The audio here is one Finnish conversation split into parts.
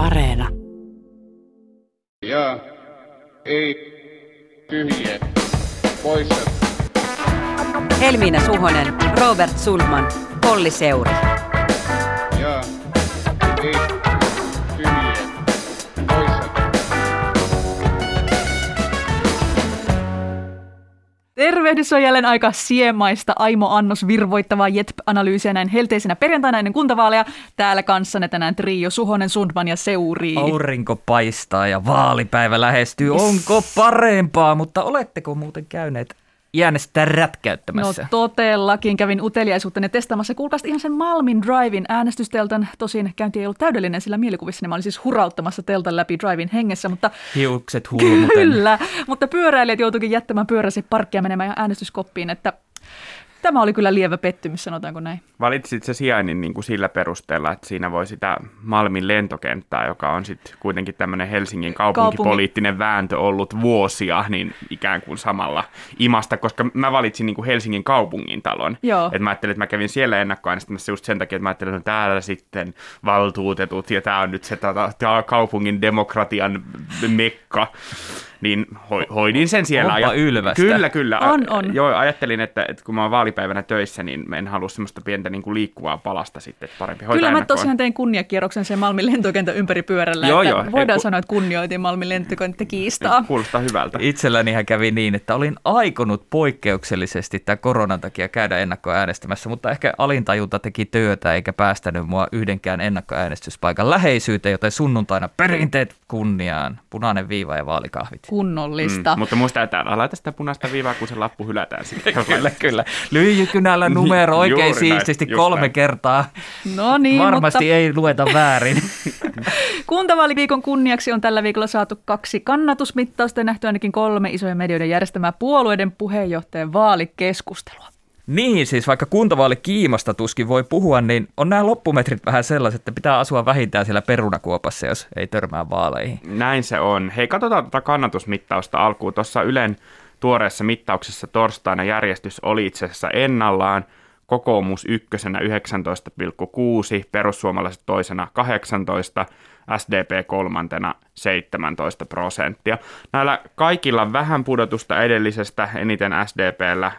Areena. Ja ei tyhjiä poissa. Helmiina Suhonen, Robert Sulman, Olli Seuri. Tervehdys on jälleen aika siemaista Aimo Annos virvoittavaa JETP-analyysiä näin helteisenä perjantaina ennen kuntavaaleja. Täällä kanssanne tänään trio Suhonen, Sundman ja Seuri. Aurinko paistaa ja vaalipäivä lähestyy. Onko parempaa, mutta oletteko muuten käyneet äänestää No rätkäyttämässä? todellakin kävin uteliaisuuttani testaamassa. Kuulkaasti ihan sen Malmin Drivein äänestysteltan. Tosin käynti ei ollut täydellinen, sillä mielikuvissa mä olin siis hurauttamassa teltan läpi Drivein hengessä, mutta Hiukset hulmuten. Kyllä, mutta pyöräilijät joutuikin jättämään pyöräsi parkkia menemään äänestyskoppiin, että tämä oli kyllä lievä pettymys, sanotaanko näin. Valitsit se sijainnin niin kuin sillä perusteella, että siinä voi sitä Malmin lentokenttää, joka on sitten kuitenkin tämmöinen Helsingin kaupunkipoliittinen vääntö ollut vuosia, niin ikään kuin samalla imasta, koska mä valitsin niin kuin Helsingin kaupungin talon. Joo. Että mä ajattelin, että mä kävin siellä ennakkoäänestämässä just sen takia, että mä ajattelin, että täällä sitten valtuutetut ja tämä on nyt se tota, tää kaupungin demokratian mekka. Niin ho- hoidin sen siellä. Onpa ylvästä. Kyllä, kyllä. On, on. Joo, ajattelin, että, että kun mä oon vaalipäivänä töissä, niin en halua semmoista pientä niin kuin liikkuvaa palasta sitten, että parempi hoitaa Kyllä mä tosiaan tein kunniakierroksen sen Malmin lentokentän ympäri pyörällä. Joo, että joo. Voidaan Ei, ku- sanoa, että kunnioitin Malmin lentokenttäkiistaa. Kuulostaa hyvältä. Itsellänihän kävi niin, että olin aikonut poikkeuksellisesti tämän koronan takia käydä ennakkoäänestämässä, mutta ehkä alintajunta teki työtä eikä päästänyt mua yhdenkään ennakkoäänestyspaikan läheisyyteen, joten sunnuntaina perinteet kunniaan, punainen viiva ja vaalikahvit. Kunnollista. Mm, mutta muista, että älä laita sitä punaista viivaa, kun se lappu hylätään sitten. Kyllä, kyllä. Lyijykynällä numero oikein Juuri näin, siististi just kolme näin. kertaa. No niin, Varmasti mutta ei lueta väärin. kuntavaaliviikon kunniaksi on tällä viikolla saatu kaksi kannatusmittausta ja nähty ainakin kolme isojen medioiden järjestämää puolueiden puheenjohtajan vaalikeskustelua. Niin, siis vaikka kuntavaali kiimasta tuskin voi puhua, niin on nämä loppumetrit vähän sellaiset, että pitää asua vähintään siellä perunakuopassa, jos ei törmää vaaleihin. Näin se on. Hei, katsotaan tätä kannatusmittausta alkuun. Tuossa Ylen tuoreessa mittauksessa torstaina järjestys oli itse asiassa ennallaan. Kokoomus ykkösenä 19,6, perussuomalaiset toisena 18, SDP kolmantena 17 prosenttia. Näillä kaikilla vähän pudotusta edellisestä, eniten SDPllä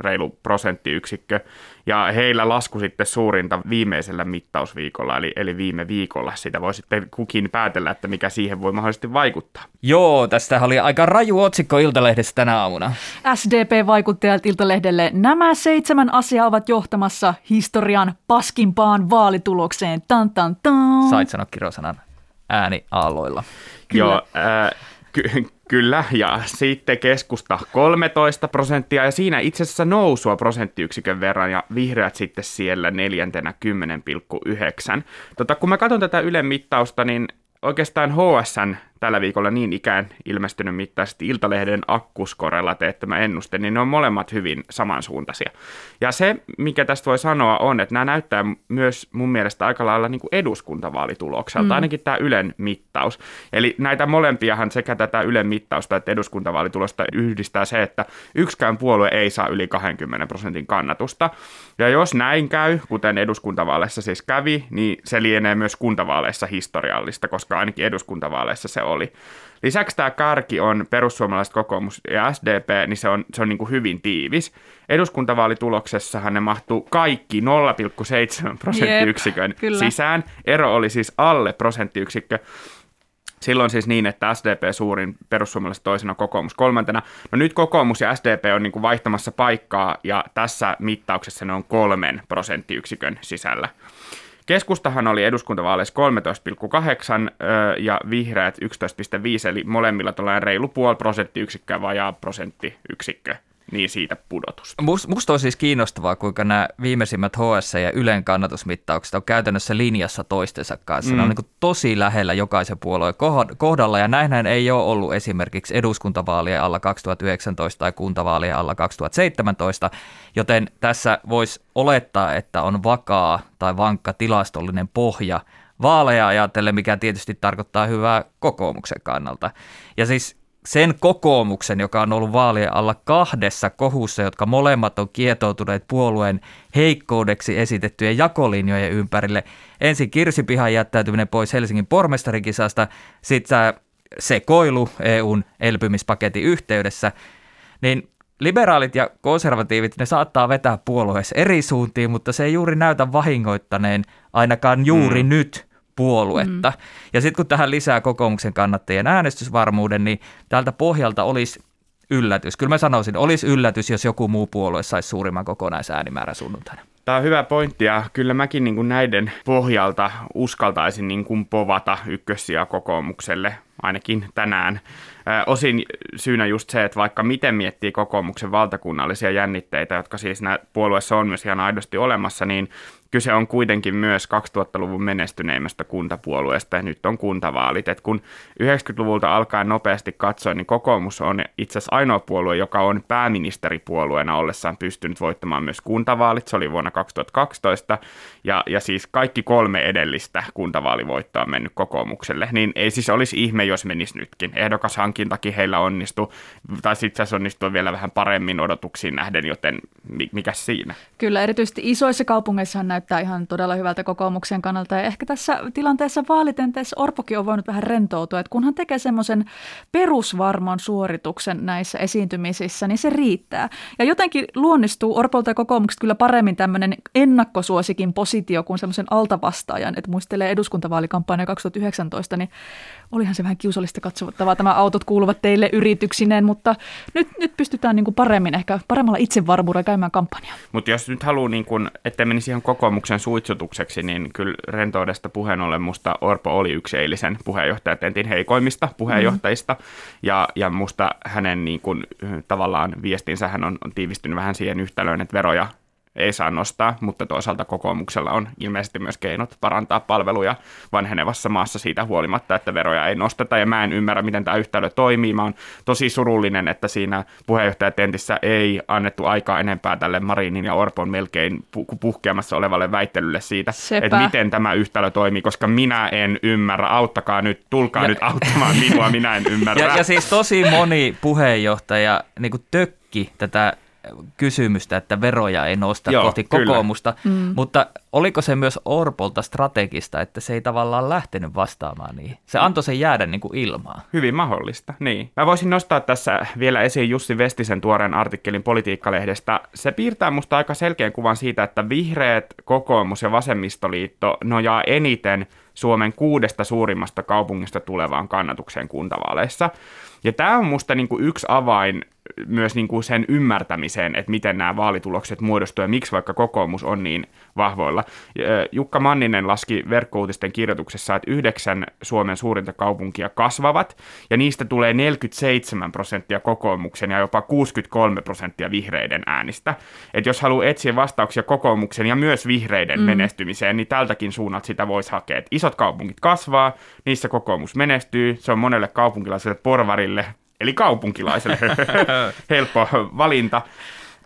reilu prosenttiyksikkö, ja heillä lasku sitten suurinta viimeisellä mittausviikolla, eli, eli viime viikolla. Sitä voi sitten kukin päätellä, että mikä siihen voi mahdollisesti vaikuttaa. Joo, tästä oli aika raju otsikko Iltalehdessä tänä aamuna. SDP-vaikuttajat Iltalehdelle nämä seitsemän asiaa ovat johtamassa historian paskimpaan vaalitulokseen. Tan, tan, tan. Sait sanoa kirosanan ääni aalloilla. Kyllä. Joo, ää, ky- kyllä, ja sitten keskusta 13 prosenttia, ja siinä itse asiassa nousua prosenttiyksikön verran, ja vihreät sitten siellä neljäntenä 10,9. Tota, kun mä katson tätä Ylen mittausta, niin oikeastaan HSN tällä viikolla niin ikään ilmestynyt mittaisesti Iltalehden akkuskorella teettämä ennuste, niin ne on molemmat hyvin samansuuntaisia. Ja se, mikä tästä voi sanoa, on, että nämä näyttää myös mun mielestä aika lailla niin kuin eduskuntavaalitulokselta, mm. ainakin tämä Ylen mittaus. Eli näitä molempiahan sekä tätä Ylen mittausta että eduskuntavaalitulosta yhdistää se, että yksikään puolue ei saa yli 20 prosentin kannatusta. Ja jos näin käy, kuten eduskuntavaaleissa siis kävi, niin se lienee myös kuntavaaleissa historiallista, koska ainakin eduskuntavaaleissa se oli. Lisäksi tämä kärki on perussuomalaiset, kokoomus ja SDP, niin se on, se on niin kuin hyvin tiivis. Eduskuntavaalituloksessahan ne mahtuu kaikki 0,7 prosenttiyksikön kyllä. sisään. Ero oli siis alle prosenttiyksikkö. Silloin siis niin, että SDP suurin, perussuomalaiset toisena, kokoomus kolmantena. No nyt kokoomus ja SDP on niin kuin vaihtamassa paikkaa ja tässä mittauksessa ne on kolmen prosenttiyksikön sisällä. Keskustahan oli eduskuntavaaleissa 13,8 ö, ja vihreät 11,5, eli molemmilla tällainen reilu puoli prosenttiyksikköä vajaa prosenttiyksikkö, niin siitä pudotus. Must, musta on siis kiinnostavaa, kuinka nämä viimeisimmät HS ja Ylen kannatusmittaukset on käytännössä linjassa toistensa kanssa. Mm. Ne on niin tosi lähellä jokaisen puolueen kohd- kohdalla, ja näinhän ei ole ollut esimerkiksi eduskuntavaalien alla 2019 tai kuntavaalien alla 2017, joten tässä voisi olettaa, että on vakaa tai vankka tilastollinen pohja vaaleja ajatellen, mikä tietysti tarkoittaa hyvää kokoomuksen kannalta. Ja siis sen kokoomuksen, joka on ollut vaalien alla kahdessa kohussa, jotka molemmat on kietoutuneet puolueen heikkoudeksi esitettyjen jakolinjojen ympärille. Ensin Kirsipihan jättäytyminen pois Helsingin pormestarikisasta, sitten sekoilu EUn elpymispaketin yhteydessä, niin liberaalit ja konservatiivit, ne saattaa vetää puolueessa eri suuntiin, mutta se ei juuri näytä vahingoittaneen ainakaan juuri mm. nyt puoluetta. Mm. Ja sitten kun tähän lisää kokoomuksen kannattajien äänestysvarmuuden, niin tältä pohjalta olisi yllätys. Kyllä mä sanoisin, olisi yllätys, jos joku muu puolue saisi suurimman kokonaisäänimäärän sunnuntaina. Tämä on hyvä pointti ja kyllä mäkin niin kuin näiden pohjalta uskaltaisin niin kuin povata ykkössiä kokoomukselle, ainakin tänään. Osin syynä just se, että vaikka miten miettii kokoomuksen valtakunnallisia jännitteitä, jotka siis puolueessa on myös ihan aidosti olemassa, niin kyse on kuitenkin myös 2000-luvun menestyneimmästä kuntapuolueesta ja nyt on kuntavaalit. Et kun 90-luvulta alkaen nopeasti katsoin, niin kokoomus on itse asiassa ainoa puolue, joka on pääministeripuolueena ollessaan pystynyt voittamaan myös kuntavaalit. Se oli vuonna 2012 ja, ja siis kaikki kolme edellistä kuntavaalivoittoa on mennyt kokoomukselle. Niin ei siis olisi ihme, jos menisi nytkin. Ehdokashankintakin heillä onnistuu, tai sitten se onnistuu vielä vähän paremmin odotuksiin nähden, joten mikä siinä? Kyllä, erityisesti isoissa kaupungeissa näyttää ihan todella hyvältä kokoomuksen kannalta. Ja ehkä tässä tilanteessa vaalitenteessä Orpokin on voinut vähän rentoutua, että kun hän tekee semmoisen perusvarman suorituksen näissä esiintymisissä, niin se riittää. Ja jotenkin luonnistuu Orpolta ja kokoomuksesta kyllä paremmin tämmöinen ennakkosuosikin positio kuin semmoisen altavastaajan, että muistelee eduskuntavaalikampanja 2019, niin olihan se vähän kiusallista katsottavaa. Tämä autot kuuluvat teille yrityksineen, mutta nyt, nyt pystytään niin kuin paremmin, ehkä paremmalla itsevarmuudella käymään kampanjaa. Mutta jos nyt haluaa, niin kuin, että menisi ihan kokoomuksen suitsutukseksi, niin kyllä rentoudesta puheen ollen musta Orpo oli yksi eilisen puheenjohtajatentin heikoimmista puheenjohtajista. Mm. Ja, ja musta hänen niin kuin, tavallaan viestinsä hän on, on tiivistynyt vähän siihen yhtälöön, että veroja ei saa nostaa, mutta toisaalta kokoomuksella on ilmeisesti myös keinot parantaa palveluja vanhenevassa maassa siitä huolimatta, että veroja ei nosteta. Ja mä en ymmärrä, miten tämä yhtälö toimii. Mä oon tosi surullinen, että siinä puheenjohtajatentissä ei annettu aikaa enempää tälle Marinin ja Orpon melkein puhkeamassa olevalle väittelylle siitä, Sepä. että miten tämä yhtälö toimii, koska minä en ymmärrä. Auttakaa nyt, tulkaa ja, nyt auttamaan minua, minä en ymmärrä. Ja, ja siis tosi moni puheenjohtaja niin tökki tätä kysymystä, että veroja ei nosta Joo, kohti kyllä. kokoomusta, mm. mutta oliko se myös Orpolta strategista, että se ei tavallaan lähtenyt vastaamaan niin? Se antoi sen jäädä niin kuin ilmaan. Hyvin mahdollista, niin. Mä voisin nostaa tässä vielä esiin Jussi Vestisen tuoreen artikkelin Politiikkalehdestä. Se piirtää musta aika selkeän kuvan siitä, että vihreät, kokoomus ja vasemmistoliitto nojaa eniten Suomen kuudesta suurimmasta kaupungista tulevaan kannatukseen kuntavaaleissa. Ja tämä on musta niin kuin yksi avain myös niin kuin sen ymmärtämiseen, että miten nämä vaalitulokset muodostuu ja miksi vaikka kokoomus on niin vahvoilla. Jukka Manninen laski verkkouutisten kirjoituksessa, että yhdeksän Suomen suurinta kaupunkia kasvavat ja niistä tulee 47 prosenttia kokoomuksen ja jopa 63 prosenttia vihreiden äänistä. Että jos haluaa etsiä vastauksia kokoomuksen ja myös vihreiden mm. menestymiseen, niin tältäkin suunnalta sitä voisi hakea. Et isot kaupungit kasvaa, niissä kokoomus menestyy, se on monelle kaupunkilaiselle porvarille eli kaupunkilaiselle helppo valinta.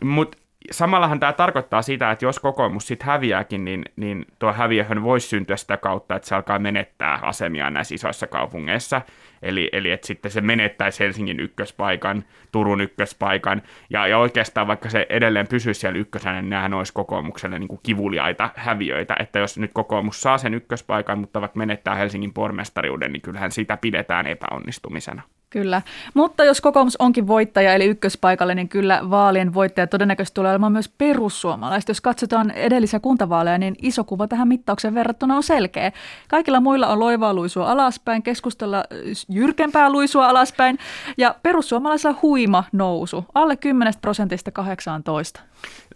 Mutta samallahan tämä tarkoittaa sitä, että jos kokoomus sitten häviääkin, niin, niin tuo häviöhän voisi syntyä sitä kautta, että se alkaa menettää asemia näissä isoissa kaupungeissa. Eli, eli että sitten se menettäisi Helsingin ykköspaikan, Turun ykköspaikan, ja, ja oikeastaan vaikka se edelleen pysyisi siellä ykkösenä, niin nämähän olisi kokoomukselle niin kuin kivuliaita häviöitä, että jos nyt kokoomus saa sen ykköspaikan, mutta vaikka menettää Helsingin pormestariuden, niin kyllähän sitä pidetään epäonnistumisena. Kyllä, mutta jos kokoomus onkin voittaja eli ykköspaikalle, niin kyllä vaalien voittaja todennäköisesti tulee olemaan myös perussuomalaiset. Jos katsotaan edellisiä kuntavaaleja, niin iso kuva tähän mittaukseen verrattuna on selkeä. Kaikilla muilla on loivaa luisua alaspäin, keskustella jyrkempää luisua alaspäin ja perussuomalaisilla huima nousu, alle 10 prosentista 18.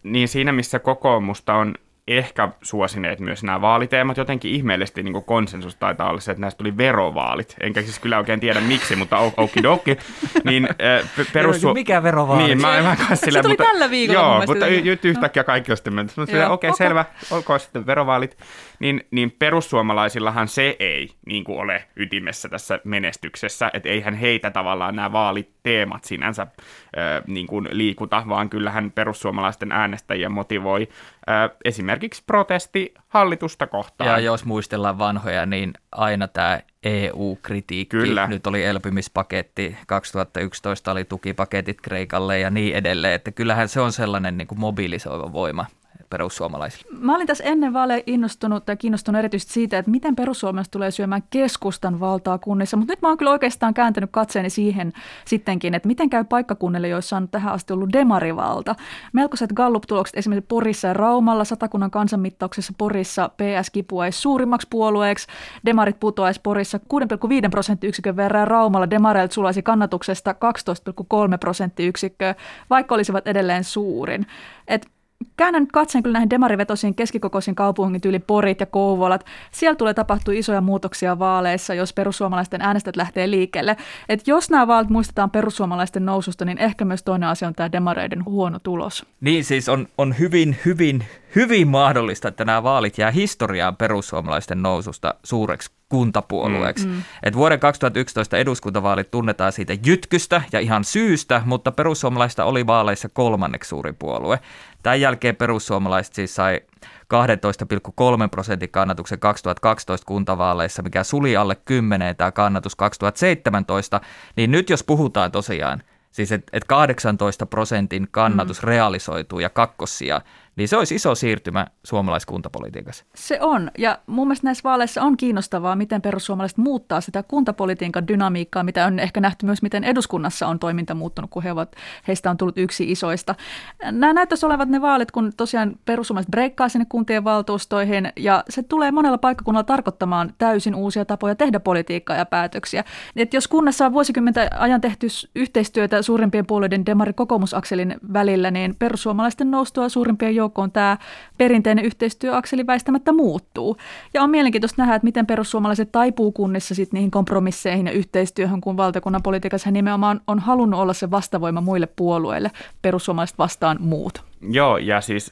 Niin siinä, missä kokoomusta on ehkä suosineet myös nämä vaaliteemat. Jotenkin ihmeellisesti niin konsensus taitaa olla se, että näistä tuli verovaalit. Enkä siis kyllä oikein tiedä miksi, mutta okidoki. Niin, äh, perussu... Mikä verovaali? Niin, mä, mä sille, se tuli mutta, tällä viikolla. Joo, mutta nyt yhtäkkiä kaikki on sitten mennyt. Okei, okay, selvä, olkoon sitten verovaalit. Niin, niin perussuomalaisillahan se ei niin kuin ole ytimessä tässä menestyksessä, että eihän heitä tavallaan nämä vaaliteemat sinänsä äh, niin kuin liikuta, vaan kyllähän perussuomalaisten äänestäjiä motivoi esimerkiksi protesti hallitusta kohtaan. Ja jos muistellaan vanhoja, niin aina tämä EU-kritiikki. Kyllä. Nyt oli elpymispaketti, 2011 oli tukipaketit Kreikalle ja niin edelleen. Että kyllähän se on sellainen niin kuin mobilisoiva voima perussuomalaisille? Mä olin tässä ennen vaaleja innostunut tai kiinnostunut erityisesti siitä, että miten perussuomalaiset tulee syömään keskustan valtaa kunnissa, mutta nyt mä oon kyllä oikeastaan kääntänyt katseeni siihen sittenkin, että miten käy paikkakunnille, joissa on tähän asti ollut demarivalta. Melkoiset Gallup-tulokset esimerkiksi Porissa ja Raumalla, satakunnan kansanmittauksessa Porissa PS kipuaisi suurimmaksi puolueeksi, demarit putoaisi Porissa 6,5 prosenttiyksikön verran Raumalla demareilta sulaisi kannatuksesta 12,3 prosenttiyksikköä, vaikka olisivat edelleen suurin. Et käännän katseen kyllä näihin demarivetosiin keskikokoisiin kaupungit yli Porit ja Kouvolat. Siellä tulee tapahtua isoja muutoksia vaaleissa, jos perussuomalaisten äänestäjät lähtee liikkeelle. Et jos nämä vaalit muistetaan perussuomalaisten noususta, niin ehkä myös toinen asia on tämä demareiden huono tulos. Niin siis on, on hyvin, hyvin, hyvin mahdollista, että nämä vaalit jää historiaan perussuomalaisten noususta suureksi kuntapuolueeksi. Mm. Et vuoden 2011 eduskuntavaalit tunnetaan siitä jytkystä ja ihan syystä, mutta perussuomalaista oli vaaleissa kolmanneksi suuri puolue. Tämän jälkeen perussuomalaiset siis sai 12,3 prosentin kannatuksen 2012 kuntavaaleissa, mikä suli alle 10 tämä kannatus 2017, niin nyt jos puhutaan tosiaan, siis että et 18 prosentin kannatus mm. realisoituu ja kakkossia, niin se olisi iso siirtymä suomalaiskuntapolitiikassa. Se on, ja mun mielestä näissä vaaleissa on kiinnostavaa, miten perussuomalaiset muuttaa sitä kuntapolitiikan dynamiikkaa, mitä on ehkä nähty myös, miten eduskunnassa on toiminta muuttunut, kun he ovat, heistä on tullut yksi isoista. Nämä näyttäisi olevat ne vaalit, kun tosiaan perussuomalaiset breikkaa sinne kuntien valtuustoihin, ja se tulee monella paikkakunnalla tarkoittamaan täysin uusia tapoja tehdä politiikkaa ja päätöksiä. Et jos kunnassa on vuosikymmentä ajan tehty yhteistyötä suurimpien puolueiden demari-kokoomusakselin välillä, niin perussuomalaisten noustua suurimpien joukkoon tämä perinteinen yhteistyöakseli väistämättä muuttuu. Ja on mielenkiintoista nähdä, että miten perussuomalaiset taipuu kunnissa sit niihin kompromisseihin ja yhteistyöhön, kun valtakunnan politiikassa nimenomaan on halunnut olla se vastavoima muille puolueille, perussuomalaiset vastaan muut. Joo, ja siis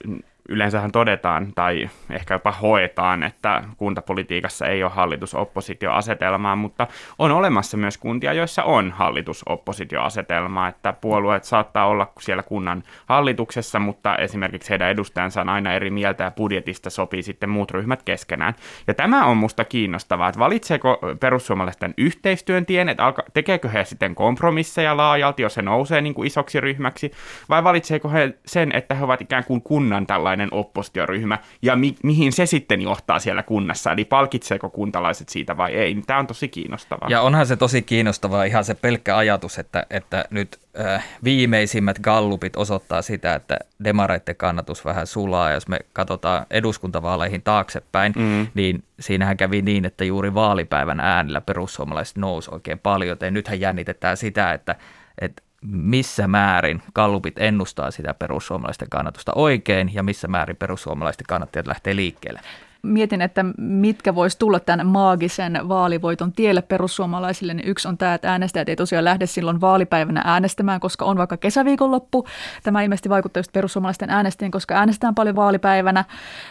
yleensähän todetaan tai ehkä jopa hoetaan, että kuntapolitiikassa ei ole hallitus-oppositioasetelmaa, mutta on olemassa myös kuntia, joissa on hallitus-oppositioasetelmaa, että puolueet saattaa olla siellä kunnan hallituksessa, mutta esimerkiksi heidän edustajansa on aina eri mieltä ja budjetista sopii sitten muut ryhmät keskenään. Ja tämä on musta kiinnostavaa, että valitseeko perussuomalaisten yhteistyön tien, että alka, tekeekö he sitten kompromisseja laajalti, jos se nousee niin kuin isoksi ryhmäksi, vai valitseeko he sen, että he ovat ikään kuin kunnan tällainen tällainen oppositioryhmä ja mi- mihin se sitten johtaa siellä kunnassa, eli palkitseeko kuntalaiset siitä vai ei. Niin tämä on tosi kiinnostavaa. Ja onhan se tosi kiinnostavaa ihan se pelkkä ajatus, että, että nyt äh, viimeisimmät gallupit osoittaa sitä, että demareiden kannatus vähän sulaa. Jos me katsotaan eduskuntavaaleihin taaksepäin, mm. niin siinähän kävi niin, että juuri vaalipäivän äänillä perussuomalaiset nousi oikein paljon. Ja nythän jännitetään sitä, että, että missä määrin kallupit ennustaa sitä perussuomalaisten kannatusta oikein ja missä määrin perussuomalaisten kannattajat lähtee liikkeelle. Mietin, että mitkä voisi tulla tämän maagisen vaalivoiton tielle perussuomalaisille, niin yksi on tämä, että äänestäjät ei tosiaan lähde silloin vaalipäivänä äänestämään, koska on vaikka kesäviikonloppu. Tämä ilmeisesti vaikuttaa just perussuomalaisten äänestäjiin, koska äänestetään paljon vaalipäivänä.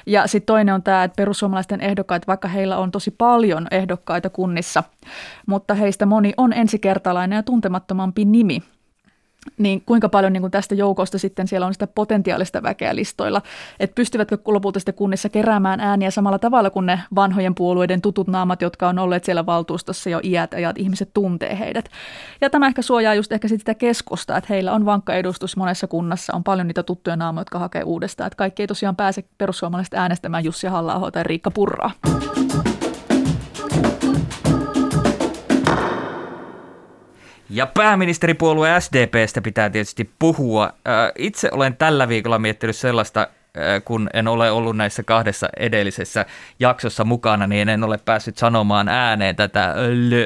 Ja sitten toinen on tämä, että perussuomalaisten ehdokkaat, vaikka heillä on tosi paljon ehdokkaita kunnissa, mutta heistä moni on ensikertalainen ja tuntemattomampi nimi niin kuinka paljon niin kuin tästä joukosta sitten siellä on sitä potentiaalista väkeä listoilla, että pystyvätkö lopulta sitten kunnissa keräämään ääniä samalla tavalla kuin ne vanhojen puolueiden tutut naamat, jotka on olleet siellä valtuustossa jo iät ajat, ihmiset tuntee heidät. Ja tämä ehkä suojaa just ehkä sitä keskusta, että heillä on vankka edustus monessa kunnassa, on paljon niitä tuttuja naamoja, jotka hakee uudestaan, että kaikki ei tosiaan pääse perussuomalaiset äänestämään Jussi halla tai Riikka Purraa. Ja pääministeripuolue SDPstä pitää tietysti puhua. Itse olen tällä viikolla miettinyt sellaista, kun en ole ollut näissä kahdessa edellisessä jaksossa mukana, niin en ole päässyt sanomaan ääneen tätä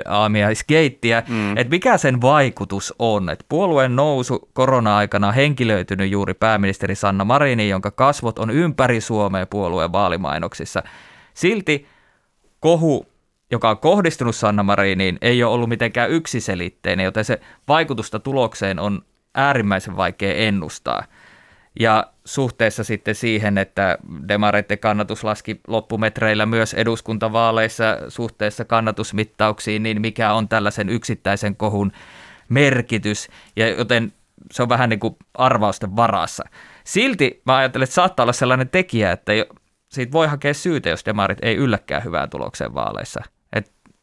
aamiaiskeittiä, mm. että mikä sen vaikutus on. Että puolueen nousu korona-aikana on henkilöitynyt juuri pääministeri Sanna Marini, jonka kasvot on ympäri Suomea puolueen vaalimainoksissa. Silti kohu joka on kohdistunut Sanna Mariniin, ei ole ollut mitenkään yksiselitteinen, joten se vaikutusta tulokseen on äärimmäisen vaikea ennustaa. Ja suhteessa sitten siihen, että demareiden kannatus laski loppumetreillä myös eduskuntavaaleissa suhteessa kannatusmittauksiin, niin mikä on tällaisen yksittäisen kohun merkitys, ja joten se on vähän niin kuin arvausten varassa. Silti mä ajattelen, että saattaa olla sellainen tekijä, että siitä voi hakea syytä, jos demarit ei ylläkään hyvään tulokseen vaaleissa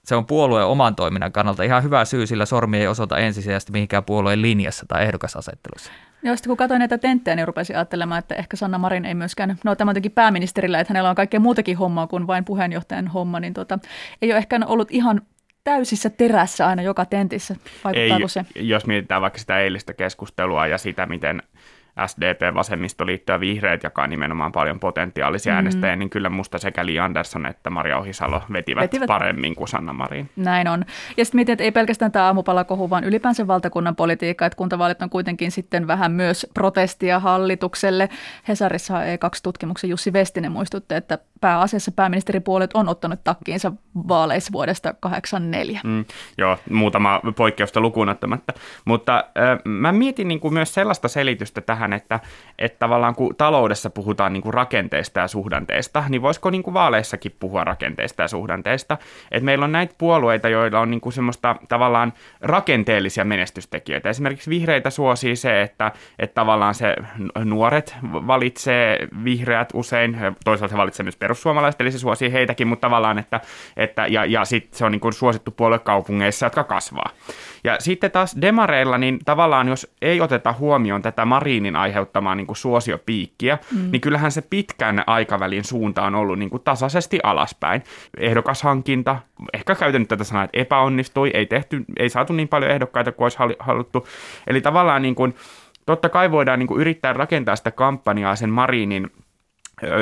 se on puolueen oman toiminnan kannalta ihan hyvä syy, sillä sormi ei osoita ensisijaisesti mihinkään puolueen linjassa tai ehdokasasettelussa. Ja sitten kun katsoin näitä tenttejä, niin rupesin ajattelemaan, että ehkä Sanna Marin ei myöskään, no tämä on pääministerillä, että hänellä on kaikkea muutakin hommaa kuin vain puheenjohtajan homma, niin tota, ei ole ehkä ollut ihan täysissä terässä aina joka tentissä. Vaikuttaako ei, se? Jos mietitään vaikka sitä eilistä keskustelua ja sitä, miten SDP, Vasemmistoliitto ja Vihreät jakaa nimenomaan paljon potentiaalisia mm. äänestäjiä, niin kyllä musta sekä Li Andersson että Maria Ohisalo vetivät, vetivät. paremmin kuin Sanna Marin. Näin on. Ja sitten mietin, että ei pelkästään tämä aamupalakohu, vaan ylipäänsä valtakunnan politiikka, että kuntavaalit on kuitenkin sitten vähän myös protestia hallitukselle. Hesarissa E2-tutkimuksen Jussi Vestinen muistutti, että pääasiassa pääministeripuolet on ottanut takkiinsa vaaleissa vuodesta 1984. Mm, joo, muutama poikkeusta lukuun ottamatta. Mutta äh, mä mietin niin kuin myös sellaista selitystä tähän, että, että tavallaan kun taloudessa puhutaan niin kuin rakenteista ja suhdanteista, niin voisiko niin kuin vaaleissakin puhua rakenteista ja suhdanteista? Että meillä on näitä puolueita, joilla on niin kuin semmoista tavallaan rakenteellisia menestystekijöitä. Esimerkiksi vihreitä suosii se, että, että tavallaan se nuoret valitsee vihreät usein, toisaalta se valitsee myös perussuomalaiset, eli se suosii heitäkin, mutta tavallaan, että, että ja, ja sitten se on niin kuin suosittu puolue kaupungeissa, jotka kasvaa. Ja sitten taas demareilla, niin tavallaan jos ei oteta huomioon tätä Marinin aiheuttamaa niin kuin suosiopiikkiä, mm. niin kyllähän se pitkän aikavälin suunta on ollut niin kuin tasaisesti alaspäin. Ehdokashankinta, ehkä käytän nyt tätä sanaa, että epäonnistui, ei, tehty, ei saatu niin paljon ehdokkaita kuin olisi haluttu. Eli tavallaan niin kuin, totta kai voidaan niin kuin yrittää rakentaa sitä kampanjaa sen Marinin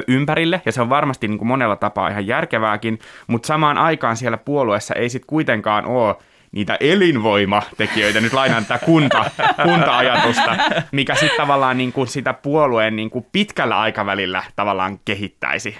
ympärille, ja se on varmasti niin kuin monella tapaa ihan järkevääkin, mutta samaan aikaan siellä puolueessa ei sitten kuitenkaan ole niitä elinvoimatekijöitä, nyt lainaan tätä kunta, kunta-ajatusta, mikä sitten tavallaan niin kuin sitä puolueen niin kuin pitkällä aikavälillä tavallaan kehittäisi.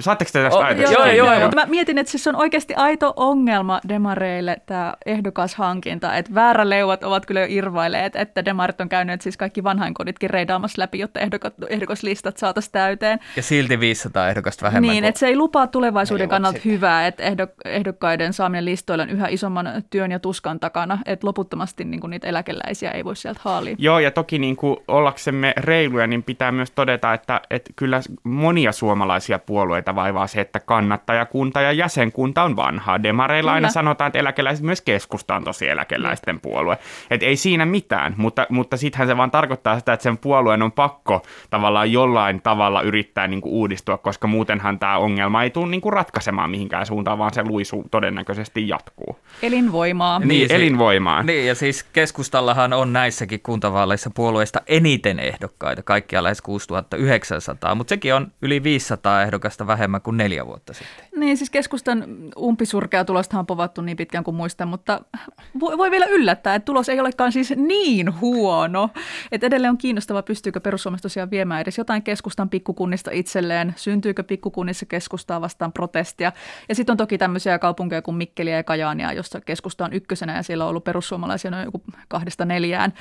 Saatteko te tästä oh, ajatuksia? Joo, joo, joo, joo. Mä mietin, että siis on oikeasti aito ongelma demareille tämä ehdokashankinta, että vääräleuvat ovat kyllä jo irvailleet, että demarit on käynyt siis kaikki vanhainkoditkin reidaamassa läpi, jotta ehdokaslistat saataisiin täyteen. Ja silti 500 ehdokasta vähemmän. Niin, että se ei lupaa tulevaisuuden kannalta hyvää, että ehdokkaiden saaminen listoille on yhä isomman työn ja tuskan takana, että loputtomasti niin kuin niitä eläkeläisiä ei voi sieltä haalia. Joo, ja toki niin kuin ollaksemme reiluja, niin pitää myös todeta, että, että kyllä monia suomalaisia puolueita vaivaa se, että kannattajakunta ja jäsenkunta on vanhaa. Demareilla kyllä. aina sanotaan, että eläkeläiset, myös keskusta on tosi eläkeläisten puolue. Että ei siinä mitään, mutta, mutta sittenhän se vaan tarkoittaa sitä, että sen puolueen on pakko tavallaan jollain tavalla yrittää niin kuin uudistua, koska muutenhan tämä ongelma ei tule niin kuin ratkaisemaan mihinkään suuntaan, vaan se luisu todennäköisesti jatkuu. Elinvoima elinvoimaa. Niin, niin elinvoimaa. Niin, ja siis keskustallahan on näissäkin kuntavaaleissa puolueista eniten ehdokkaita, kaikkia lähes 6900, mutta sekin on yli 500 ehdokasta vähemmän kuin neljä vuotta sitten. Niin, siis keskustan umpisurkea tulosta on povattu niin pitkään kuin muistan, mutta voi, voi vielä yllättää, että tulos ei olekaan siis niin huono. Että edelleen on kiinnostava, pystyykö perussuomalaiset tosiaan viemään edes jotain keskustan pikkukunnista itselleen, syntyykö pikkukunnissa keskustaa vastaan protestia. Ja sitten on toki tämmöisiä kaupunkeja kuin Mikkeliä ja Kajaania, jossa keskusta on ykkösenä ja siellä on ollut perussuomalaisia noin joku kahdesta neljään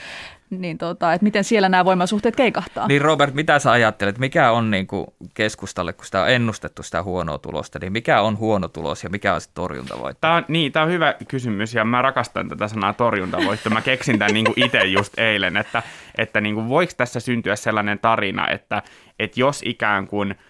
niin tota, että miten siellä nämä voimasuhteet keikahtaa. Niin Robert, mitä sä ajattelet, mikä on niin kuin keskustalle, kun sitä on ennustettu sitä huonoa tulosta, niin mikä on huono tulos ja mikä on se torjuntavoitto? Tämä on, niin, tämä on hyvä kysymys ja mä rakastan tätä sanaa torjuntavoitto. Mä keksin tämän niin itse just eilen, että, että niin kuin voiko tässä syntyä sellainen tarina, että, että jos ikään kuin –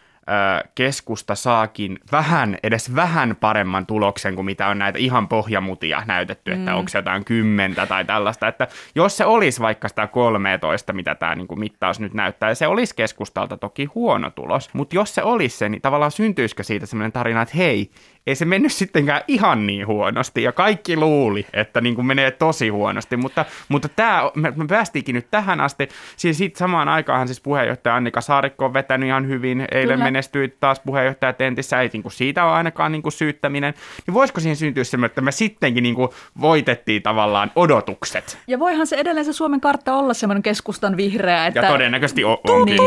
keskusta saakin vähän, edes vähän paremman tuloksen kuin mitä on näitä ihan pohjamutia näytetty, mm. että onko se jotain kymmentä tai tällaista, että jos se olisi vaikka sitä 13, mitä tämä niin mittaus nyt näyttää, ja se olisi keskustalta toki huono tulos, mutta jos se olisi se, niin tavallaan syntyisikö siitä sellainen tarina, että hei, ei se mennyt sittenkään ihan niin huonosti, ja kaikki luuli, että niin kuin menee tosi huonosti, mutta, mutta tämä, me, me päästiinkin nyt tähän asti, siis sitten samaan aikaan siis puheenjohtaja Annika Saarikko on vetänyt ihan hyvin, eilen Kyllä. menestyi taas puheenjohtaja Tentissä, ei niin kuin siitä ole ainakaan niin kuin syyttäminen, niin voisiko siihen syntyä semmoinen, että me sittenkin niin kuin voitettiin tavallaan odotukset? Ja voihan se edelleen se Suomen kartta olla semmoinen keskustan vihreä, että... Ja todennäköisesti on, onkin.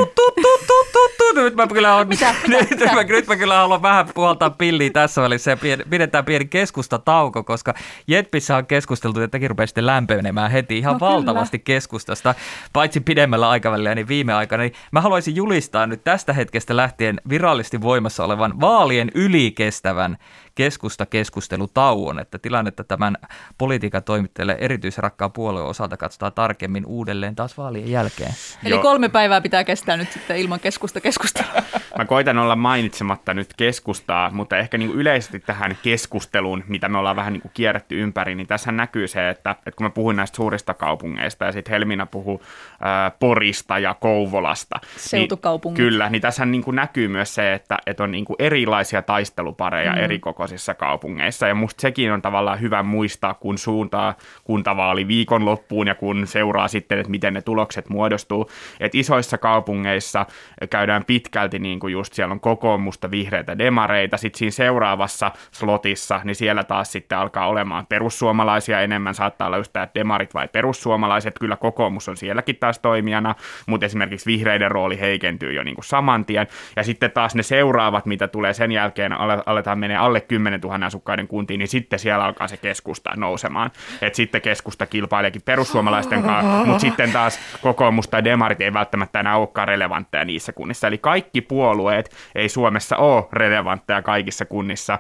Nyt mä kyllä on, nyt mä kyllä haluan vähän puoltaa pilliä tässä välissä ja pidetään pieni keskustatauko, koska Jetpissä on keskusteltu, että tekin rupeaa sitten lämpenemään heti ihan no, valtavasti kyllä. keskustasta, paitsi pidemmällä aikavälillä, niin viime aikana. Niin mä haluaisin julistaa nyt tästä hetkestä lähtien virallisesti voimassa olevan vaalien ylikestävän keskusta-keskustelutauon, että tilannetta tämän politiikan toimittajalle erityisrakkaan puolueen osalta katsotaan tarkemmin uudelleen taas vaalien jälkeen. Eli Joo. kolme päivää pitää kestää nyt sitten ilman keskusta keskustelua. Mä koitan olla mainitsematta nyt keskustaa, mutta ehkä niin kuin yleisesti tähän keskusteluun, mitä me ollaan vähän niin kuin kierretty ympäri, niin tässä näkyy se, että, että kun mä puhun näistä suurista kaupungeista ja sitten Helmina puhuu ää, Porista ja Kouvolasta. Seutukaupungit. Niin, kyllä, niin tässä niin kuin näkyy myös se, että, että on niin kuin erilaisia taistelupareja mm. eri kokoisissa kaupungeissa. Ja musta sekin on tavallaan hyvä muistaa, kun suuntaa kuntavaali viikonloppuun ja kun seuraa sitten, että miten ne tulokset muodostuu. Että isoissa kaupungeissa käydään pitkälti niin kuin just siellä on kokoomusta, vihreitä, demareita, sitten siinä seuraavassa slotissa, niin siellä taas sitten alkaa olemaan perussuomalaisia enemmän, saattaa olla just demarit vai perussuomalaiset, kyllä kokoomus on sielläkin taas toimijana, mutta esimerkiksi vihreiden rooli heikentyy jo niin kuin saman tien, ja sitten taas ne seuraavat, mitä tulee sen jälkeen, ale- aletaan menee alle 10 000 asukkaiden kuntiin, niin sitten siellä alkaa se keskusta nousemaan, että sitten keskusta kilpaileekin perussuomalaisten kanssa, mutta sitten taas kokoomus tai demarit ei välttämättä enää olekaan relevantteja niissä kunnissa, eli kaikki puolueet ei Suomessa ole relevantteja kaikissa kunnissa,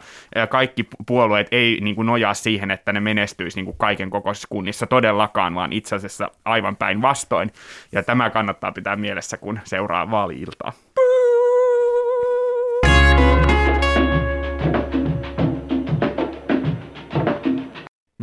kaikki puolueet ei niin kuin nojaa siihen, että ne menestyisi niin kuin kaiken kokoisissa kunnissa todellakaan, vaan itse asiassa aivan päinvastoin, ja tämä kannattaa pitää mielessä, kun seuraa vaali-iltaa.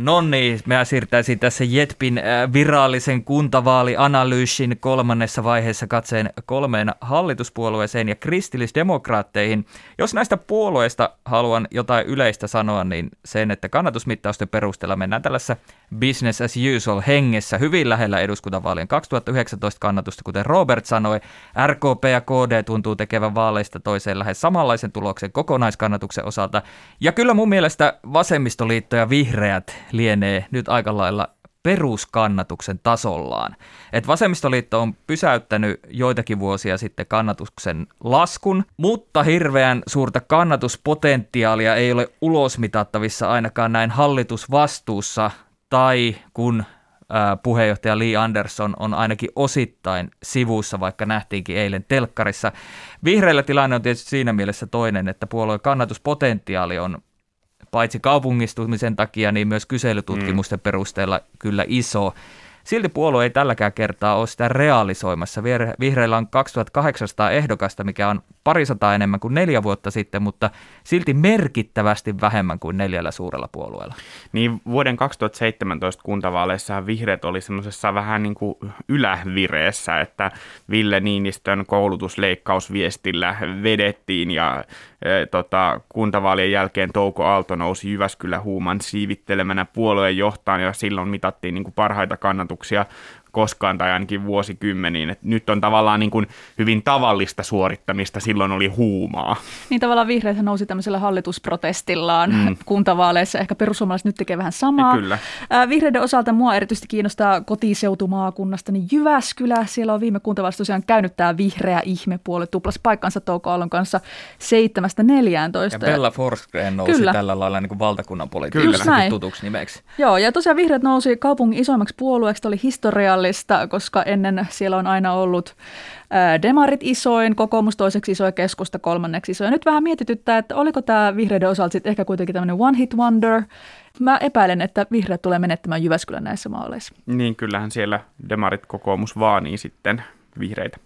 No niin, mä siirtäisin tässä Jetpin äh, virallisen kuntavaalianalyysin kolmannessa vaiheessa katseen kolmeen hallituspuolueeseen ja kristillisdemokraatteihin. Jos näistä puolueista haluan jotain yleistä sanoa, niin sen, että kannatusmittausten perusteella mennään tällaisessa business as usual hengessä hyvin lähellä eduskuntavaalien 2019 kannatusta, kuten Robert sanoi. RKP ja KD tuntuu tekevän vaaleista toiseen lähes samanlaisen tuloksen kokonaiskannatuksen osalta. Ja kyllä mun mielestä vasemmistoliitto ja vihreät lienee nyt aika lailla peruskannatuksen tasollaan. Et vasemmistoliitto on pysäyttänyt joitakin vuosia sitten kannatuksen laskun, mutta hirveän suurta kannatuspotentiaalia ei ole ulosmitattavissa ainakaan näin hallitusvastuussa tai kun puheenjohtaja Lee Anderson on ainakin osittain sivussa, vaikka nähtiinkin eilen telkkarissa. Vihreillä tilanne on tietysti siinä mielessä toinen, että puolueen kannatuspotentiaali on paitsi kaupungistumisen takia, niin myös kyselytutkimusten mm. perusteella kyllä iso. Silti puolue ei tälläkään kertaa ole sitä realisoimassa. Vihreillä on 2800 ehdokasta, mikä on parisataa enemmän kuin neljä vuotta sitten, mutta silti merkittävästi vähemmän kuin neljällä suurella puolueella. Niin vuoden 2017 kuntavaaleissa vihreät oli semmoisessa vähän niin kuin ylävireessä, että Ville Niinistön koulutusleikkausviestillä vedettiin ja e, tota, kuntavaalien jälkeen Touko Aalto nousi Jyväskylä huuman siivittelemänä puolueen johtaan ja silloin mitattiin niin kuin parhaita kannatuksia vaikutuksia koskaan tai ainakin vuosikymmeniin. Et nyt on tavallaan niin kuin hyvin tavallista suorittamista, silloin oli huumaa. Niin tavallaan vihreät nousi tämmöisellä hallitusprotestillaan mm. kuntavaaleissa. Ehkä perussuomalaiset nyt tekee vähän samaa. Ja kyllä. Vihreiden osalta mua erityisesti kiinnostaa kotiseutumaakunnasta, niin Jyväskylä. Siellä on viime kuntavaaleissa tosiaan käynyt tämä vihreä ihmepuoli, tuplas paikkansa Touko Aallon kanssa 7-14. Ja Bella Forsgren nousi kyllä. tällä lailla niin kuin valtakunnan politiikassa tutuksi nimeksi. Joo, ja tosiaan vihreät nousi kaupungin isoimmaksi puolueeksi. Tämä oli historiallista rajallista, koska ennen siellä on aina ollut demarit isoin, kokoomus toiseksi iso ja keskusta kolmanneksi iso. Ja nyt vähän mietityttää, että oliko tämä vihreiden osalta sitten ehkä kuitenkin tämmöinen one hit wonder. Mä epäilen, että vihreät tulee menettämään Jyväskylän näissä maaleissa. Niin, kyllähän siellä demarit kokoomus vaanii sitten vihreitä.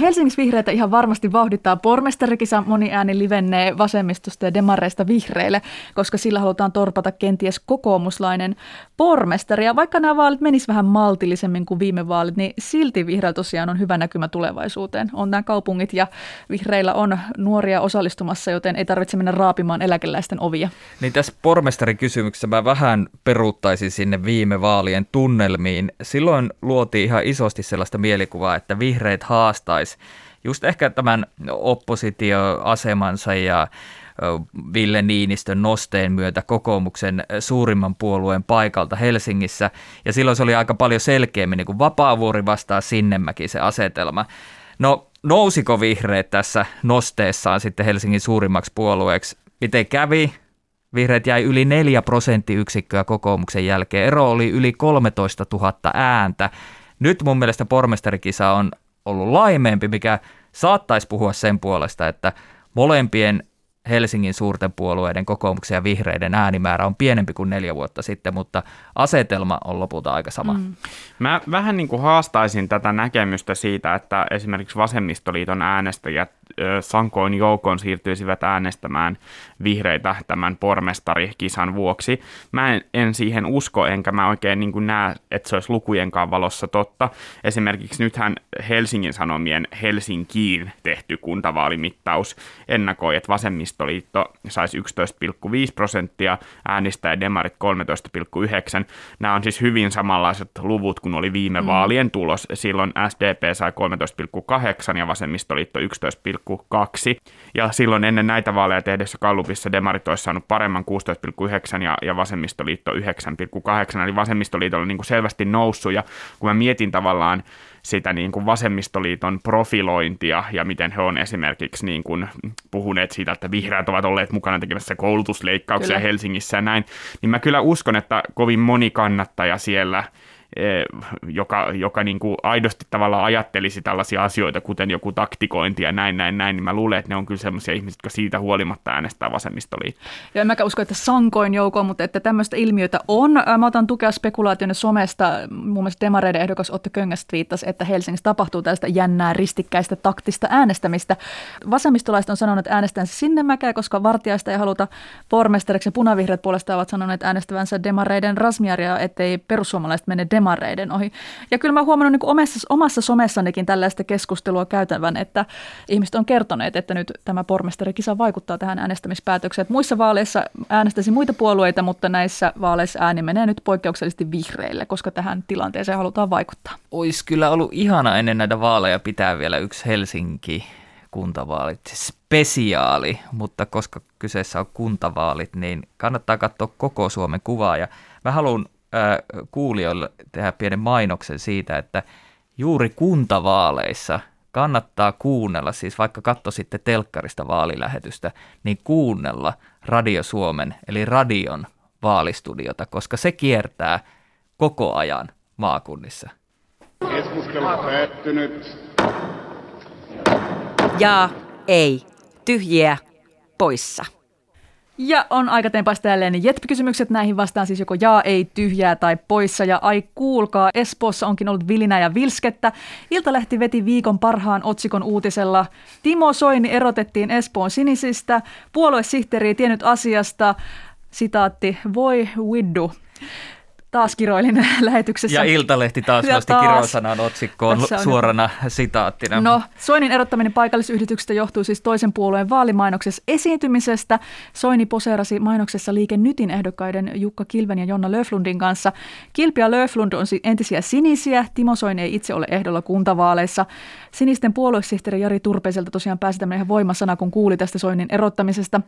Helsingissä vihreitä ihan varmasti vauhdittaa pormestarikisa moni ääni livennee vasemmistosta ja demareista vihreille, koska sillä halutaan torpata kenties kokoomuslainen pormestari. Ja vaikka nämä vaalit menis vähän maltillisemmin kuin viime vaalit, niin silti vihreillä tosiaan on hyvä näkymä tulevaisuuteen. On nämä kaupungit ja vihreillä on nuoria osallistumassa, joten ei tarvitse mennä raapimaan eläkeläisten ovia. Niin tässä pormestarikysymyksessä mä vähän peruuttaisin sinne viime vaalien tunnelmiin. Silloin luotiin ihan isosti sellaista mielikuvaa, että vihreät haastaisi just ehkä tämän oppositioasemansa ja Ville Niinistön nosteen myötä kokoomuksen suurimman puolueen paikalta Helsingissä. Ja silloin se oli aika paljon selkeämmin niin kuin Vapaavuori vastaa Sinnemäki se asetelma. No nousiko vihreät tässä nosteessaan sitten Helsingin suurimmaksi puolueeksi? Miten kävi? Vihreät jäi yli 4 prosenttiyksikköä kokoomuksen jälkeen. Ero oli yli 13 000 ääntä. Nyt mun mielestä pormestarikisa on ollut laimeempi, mikä saattaisi puhua sen puolesta, että molempien Helsingin suurten puolueiden kokoomuksen ja vihreiden äänimäärä on pienempi kuin neljä vuotta sitten, mutta asetelma on lopulta aika sama. Mm. Mä vähän niin kuin haastaisin tätä näkemystä siitä, että esimerkiksi Vasemmistoliiton äänestäjät sankoin joukon siirtyisivät äänestämään vihreitä tämän pormestarikisan vuoksi. Mä en, en siihen usko, enkä mä oikein niin kuin näe, että se olisi lukujenkaan valossa totta. Esimerkiksi nythän Helsingin Sanomien Helsinkiin tehty kuntavaalimittaus ennakoi, että vasemmistoliitto saisi 11,5 prosenttia äänistä ja demarit 13,9. Nämä on siis hyvin samanlaiset luvut kuin oli viime mm. vaalien tulos. Silloin SDP sai 13,8 ja vasemmistoliitto 11,2. Ja silloin ennen näitä vaaleja tehdessä Kallupissa demarit olisi saanut paremman 16,9 ja, ja vasemmistoliitto 9,8. Eli vasemmistoliitolla on niin kuin selvästi noussut ja kun mä mietin tavallaan sitä niin kuin vasemmistoliiton profilointia ja miten he on esimerkiksi niin kuin puhuneet siitä, että vihreät ovat olleet mukana tekemässä koulutusleikkauksia kyllä. Helsingissä ja näin, niin mä kyllä uskon, että kovin moni kannattaja siellä – joka, joka niin kuin aidosti tavallaan ajattelisi tällaisia asioita, kuten joku taktikointi ja näin, näin, näin, niin mä luulen, että ne on kyllä sellaisia ihmisiä, jotka siitä huolimatta äänestää vasemmistoliittoa. Ja en mäkään usko, että sankoin joukkoon, mutta että tämmöistä ilmiötä on. Mä otan tukea spekulaation somesta. Muun muassa Demareiden ehdokas Otto Köngäs viittasi, että Helsingissä tapahtuu tällaista jännää ristikkäistä taktista äänestämistä. Vasemmistolaiset on sanonut, että äänestänsä sinne mäkeä, koska vartijaista ei haluta pormestariksi ja punavihreät puolestaan ovat sanoneet äänestävänsä Demareiden Rasmiaria, ettei perussuomalaiset mene Demareiden demareiden ohi. Ja kyllä mä huomannut niin omassa, omassa somessanikin tällaista keskustelua käytävän, että ihmiset on kertoneet, että nyt tämä pormestarikisa vaikuttaa tähän äänestämispäätökseen. muissa vaaleissa äänestäisi muita puolueita, mutta näissä vaaleissa ääni menee nyt poikkeuksellisesti vihreille, koska tähän tilanteeseen halutaan vaikuttaa. Olisi kyllä ollut ihana ennen näitä vaaleja pitää vielä yksi Helsinki kuntavaalit spesiaali, mutta koska kyseessä on kuntavaalit, niin kannattaa katsoa koko Suomen kuvaa. Ja mä haluan kuulijoille tehdä pienen mainoksen siitä, että juuri kuntavaaleissa kannattaa kuunnella, siis vaikka katsoisitte telkkarista vaalilähetystä, niin kuunnella Radio Suomen, eli radion vaalistudiota, koska se kiertää koko ajan maakunnissa. Keskustelu päättynyt. Ja ei. Tyhjiä poissa. Ja on aika tempaista jälleen jetpikysymykset. Näihin vastaan siis joko jaa, ei, tyhjää tai poissa. Ja ai kuulkaa, Espoossa onkin ollut vilinä ja vilskettä. Iltalehti veti viikon parhaan otsikon uutisella. Timo Soini erotettiin Espoon sinisistä. Puoluesihteeri ei tiennyt asiasta. Sitaatti, voi widdu taas kiroilin lähetyksessä. Ja Iltalehti taas nosti kirosanan otsikkoon suorana sitaattina. No, Soinin erottaminen paikallisyhdistyksestä johtuu siis toisen puolueen vaalimainoksessa esiintymisestä. Soini poseerasi mainoksessa Liike Nytin ehdokkaiden Jukka Kilven ja Jonna Löflundin kanssa. Kilpi ja Löflund on entisiä sinisiä. Timo Soini ei itse ole ehdolla kuntavaaleissa. Sinisten puoluesihteeri Jari Turpeiselta tosiaan pääsi tämmöinen ihan voimasana, kun kuuli tästä Soinin erottamisesta.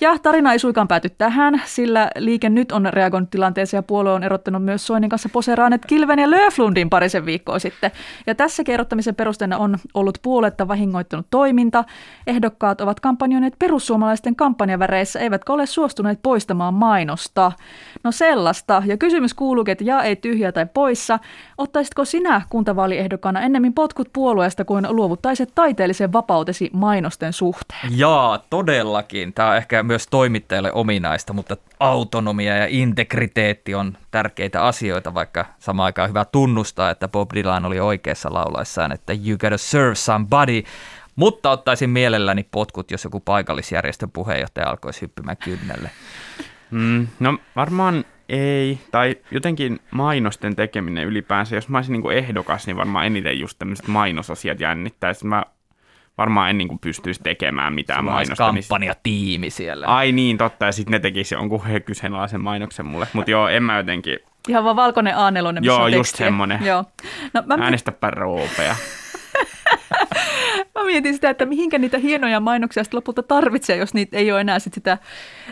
Ja tarina ei suikaan pääty tähän, sillä Liike Nyt on reagoinut tilanteeseen ja puolue on erottanut kertonut myös Soinin kanssa poseraaneet Kilven ja Löflundin parisen viikkoa sitten. Ja tässä kerrottamisen perusteena on ollut puoletta vahingoittunut toiminta. Ehdokkaat ovat kampanjoineet perussuomalaisten kampanjaväreissä, eivätkä ole suostuneet poistamaan mainosta. No sellaista. Ja kysymys kuuluu, että ja ei tyhjä tai poissa. Ottaisitko sinä kuntavaaliehdokkaana ennemmin potkut puolueesta kuin luovuttaisit taiteellisen vapautesi mainosten suhteen? Jaa, todellakin. Tämä on ehkä myös toimittajalle ominaista, mutta autonomia ja integriteetti on tärkeitä asioita, vaikka samaan aikaan hyvä tunnustaa, että Bob Dylan oli oikeassa laulaessaan, että you gotta serve somebody, mutta ottaisin mielelläni potkut, jos joku paikallisjärjestön puheenjohtaja alkoisi hyppymään kynnelle. Mm, no varmaan ei, tai jotenkin mainosten tekeminen ylipäänsä, jos mä olisin niin ehdokas, niin varmaan eniten just tämmöiset mainosasiat jännittäisi. Mä varmaan en niin kuin pystyisi tekemään mitään mainosta. kampanjatiimi siellä. Ai niin, totta, ja sitten ne tekisi jonkun kyseenalaisen mainoksen mulle. Mutta joo, en mä jotenkin... Ihan vaan valkoinen a missä Joo, on just semmoinen. Joo. No, mä... Äänestäpä roopea. Mä mietin sitä, että mihinkä niitä hienoja mainoksia sitten lopulta tarvitsee, jos niitä ei ole enää sit sitä,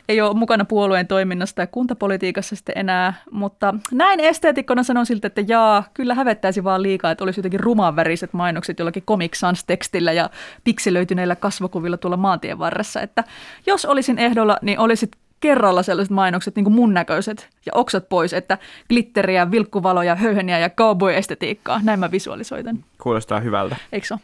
ei ole mukana puolueen toiminnasta ja kuntapolitiikassa sitten enää. Mutta näin esteetikkona sanon siltä, että jaa, kyllä hävettäisi vaan liikaa, että olisi jotenkin rumanväriset mainokset jollakin Comic Sans-tekstillä ja pikselöityneillä kasvokuvilla tuolla maantien varressa. Että jos olisin ehdolla, niin olisit kerralla sellaiset mainokset, niin kuin mun näköiset ja oksat pois, että glitteriä, vilkkuvaloja, höyheniä ja cowboy-estetiikkaa. Näin mä visualisoitan. Kuulostaa hyvältä. Eikö se ole?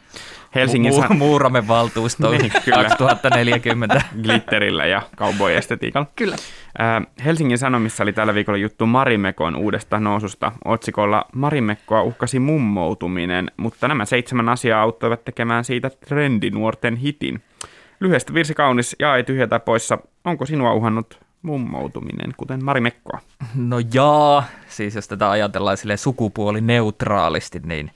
Helsingin Mu- sa- Muuramen valtuusto Niin, kyllä. 2040. glitterillä ja cowboy-estetiikalla. Kyllä. Ää, Helsingin Sanomissa oli tällä viikolla juttu Marimekon uudesta noususta. Otsikolla Marimekkoa uhkasi mummoutuminen, mutta nämä seitsemän asiaa auttoivat tekemään siitä trendinuorten hitin. Lyhyestä virsi kaunis ja ei tyhjätä poissa. Onko sinua uhannut mummoutuminen, kuten Marimekkoa? No jaa, siis jos tätä ajatellaan sille sukupuolineutraalisti, niin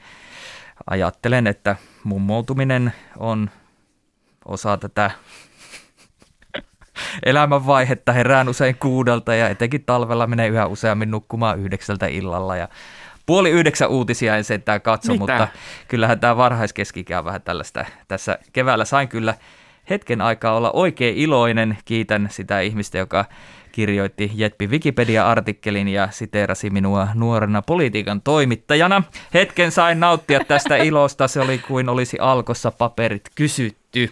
ajattelen, että mummoutuminen on osa tätä elämänvaihetta. Herään usein kuudelta ja etenkin talvella menee yhä useammin nukkumaan yhdeksältä illalla ja Puoli yhdeksän uutisia en sentään katso, Mitä? mutta kyllähän tämä varhaiskeskikä on vähän tällaista. Tässä keväällä sain kyllä hetken aikaa olla oikein iloinen. Kiitän sitä ihmistä, joka kirjoitti Jetpi Wikipedia-artikkelin ja siteerasi minua nuorena politiikan toimittajana. Hetken sain nauttia tästä ilosta, se oli kuin olisi alkossa paperit kysytty.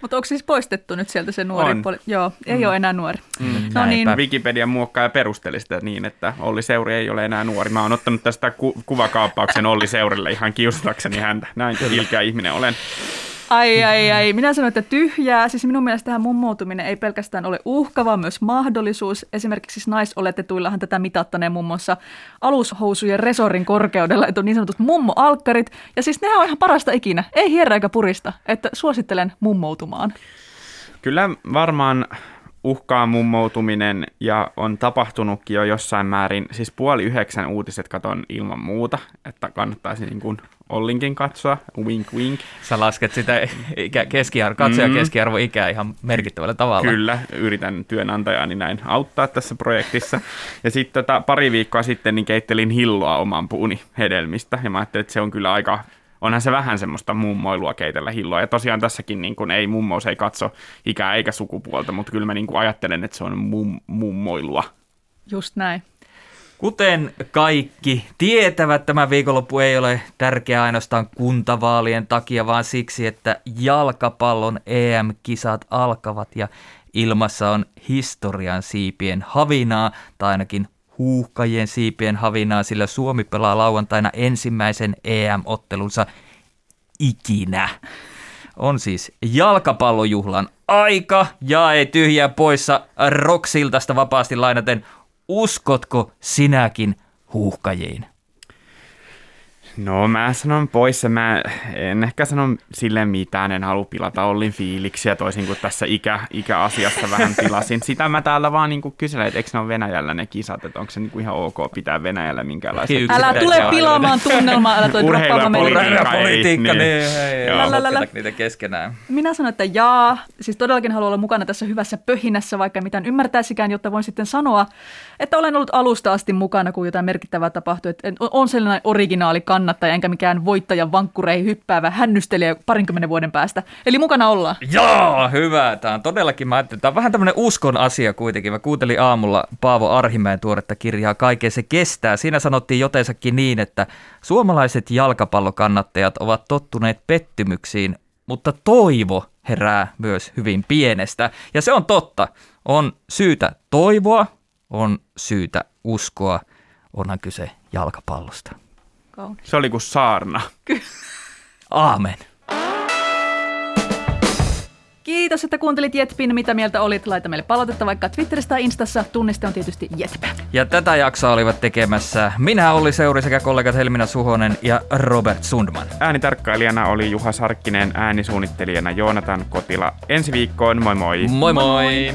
Mutta onko siis poistettu nyt sieltä se nuori On. puoli? Joo, ei mm. ole enää nuori. Mm. No näinpä. niin, Wikipedia muokkaa ja perusteli sitä niin, että Olli Seuri ei ole enää nuori. Mä oon ottanut tästä ku- kuvakaappauksen Olli Seurille ihan kiusatakseni häntä. Näin ilkeä ihminen olen. Ai ai ai. Minä sanoin, että tyhjää. Siis minun mielestä tähän mummoutuminen ei pelkästään ole uhka, vaan myös mahdollisuus. Esimerkiksi siis naisoletetuillahan tätä mitattaneen muun muassa alushousujen resorin korkeudella, että on niin sanotut mummoalkkarit. Ja siis nehän on ihan parasta ikinä. Ei hierrä eikä purista. Että suosittelen mummoutumaan. Kyllä varmaan uhkaa mummoutuminen ja on tapahtunutkin jo jossain määrin. Siis puoli yhdeksän uutiset katon ilman muuta, että kannattaisi niin kuin Ollinkin katsoa. Wink wink. Sä lasket sitä ikä, keskiarvo, katsoja Mm. keskiarvoikää ihan merkittävällä tavalla. Kyllä, yritän työnantajani näin auttaa tässä projektissa. Ja sitten tota, pari viikkoa sitten niin keittelin hilloa oman puuni hedelmistä. Ja mä ajattelin, että se on kyllä aika, onhan se vähän semmoista mummoilua keitellä hilloa. Ja tosiaan tässäkin niin kun ei mummous ei katso ikää eikä sukupuolta, mutta kyllä mä niin kuin ajattelen, että se on mum, mummoilua. Just näin. Kuten kaikki tietävät, tämä viikonloppu ei ole tärkeä ainoastaan kuntavaalien takia, vaan siksi, että jalkapallon EM-kisat alkavat ja ilmassa on historian siipien havinaa, tai ainakin huuhkajien siipien havinaa, sillä Suomi pelaa lauantaina ensimmäisen EM-ottelunsa ikinä. On siis jalkapallojuhlan aika ja ei tyhjää poissa Roksiltasta vapaasti lainaten. Uskotko sinäkin huuhkajiin? No mä sanon pois, ja mä en ehkä sano sille mitään, en halua pilata Ollin fiiliksiä toisin kuin tässä ikä, ikäasiassa vähän pilasin. Sitä mä täällä vaan niin kyselen, että eikö ne ole Venäjällä ne kisat, että onko se niin kuin ihan ok pitää Venäjällä minkälaisia Yksi- Älä tule pilaamaan tunnelmaa, älä tule droppaamaan meille. politiikka. ei, Politiikka, niin. niin, sotketa niitä keskenään. Minä sanon, että jaa. Siis todellakin haluan olla mukana tässä hyvässä pöhinässä, vaikka mitään ymmärtäisikään, jotta voin sitten sanoa, että olen ollut alusta asti mukana, kun jotain merkittävää tapahtuu. Että on sellainen originaali kannattaja, enkä mikään voittajan vankkureihin hyppäävä hännystelijä parinkymmenen vuoden päästä. Eli mukana ollaan. Joo, hyvä. Tämä on todellakin, mä ajattelin, tämä on vähän tämmöinen uskon asia kuitenkin. Mä kuuntelin aamulla Paavo Arhimäen tuoretta kirjaa Kaiken se kestää. Siinä sanottiin jotensakin niin, että suomalaiset jalkapallokannattajat ovat tottuneet pettymyksiin, mutta toivo herää myös hyvin pienestä. Ja se on totta. On syytä toivoa, on syytä uskoa. Onhan kyse jalkapallosta. Kaunis. Se oli kuin saarna. Aamen. Kiitos, että kuuntelit Jetpin. Mitä mieltä olit? Laita meille palautetta vaikka Twitterissä tai Instassa. Tunniste on tietysti Jetpä. Ja tätä jaksoa olivat tekemässä minä Olli Seuri sekä kollegat Helmina Suhonen ja Robert Sundman. Äänitarkkailijana oli Juha Sarkkinen, äänisuunnittelijana Joonatan Kotila. Ensi viikkoon, moi moi! Moi moi! moi.